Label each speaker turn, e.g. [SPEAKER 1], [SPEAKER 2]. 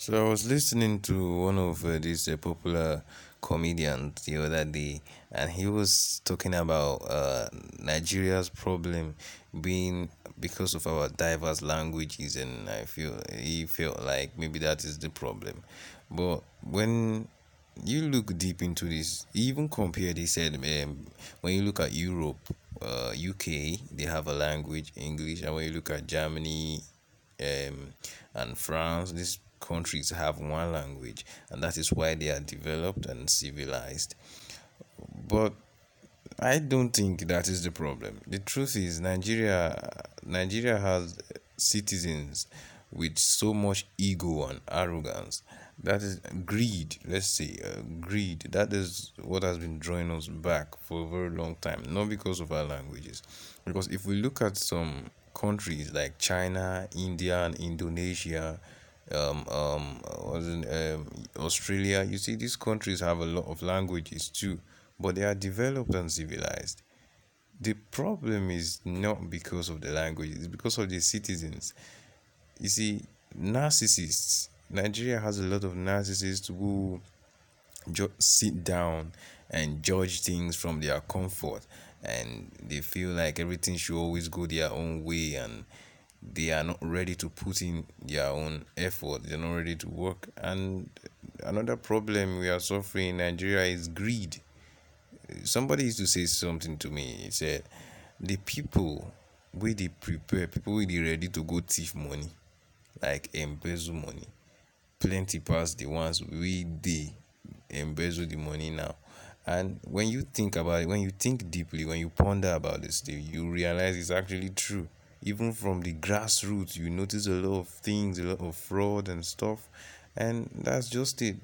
[SPEAKER 1] So I was listening to one of uh, these uh, popular comedians the other day, and he was talking about uh, Nigeria's problem being because of our diverse languages, and I feel he felt like maybe that is the problem. But when you look deep into this, even compared, he said, um, when you look at Europe, uh, UK, they have a language English, and when you look at Germany, um, and France, these countries have one language, and that is why they are developed and civilized. But I don't think that is the problem. The truth is, Nigeria, Nigeria has citizens with so much ego and arrogance. That is greed. Let's say uh, greed. That is what has been drawing us back for a very long time. Not because of our languages, because if we look at some countries like China, India, and Indonesia, um, um, was in, um, Australia. You see, these countries have a lot of languages too, but they are developed and civilized. The problem is not because of the language; it's because of the citizens. You see, narcissists. Nigeria has a lot of narcissists who just sit down and judge things from their comfort and they feel like everything should always go their own way and they are not ready to put in their own effort they're not ready to work. And another problem we are suffering in nigeria is greed. Somebody used to say something to me he said the people wey dey prepare people wey dey ready to go thief money like embezzle money plenty pass the ones wey dey embezzle the money now. And when you think about it when you think deeply when you ponder about this thing you realize it's actually true even from the grassroots you notice a lot of things a lot of fraud and stuff. And that's just it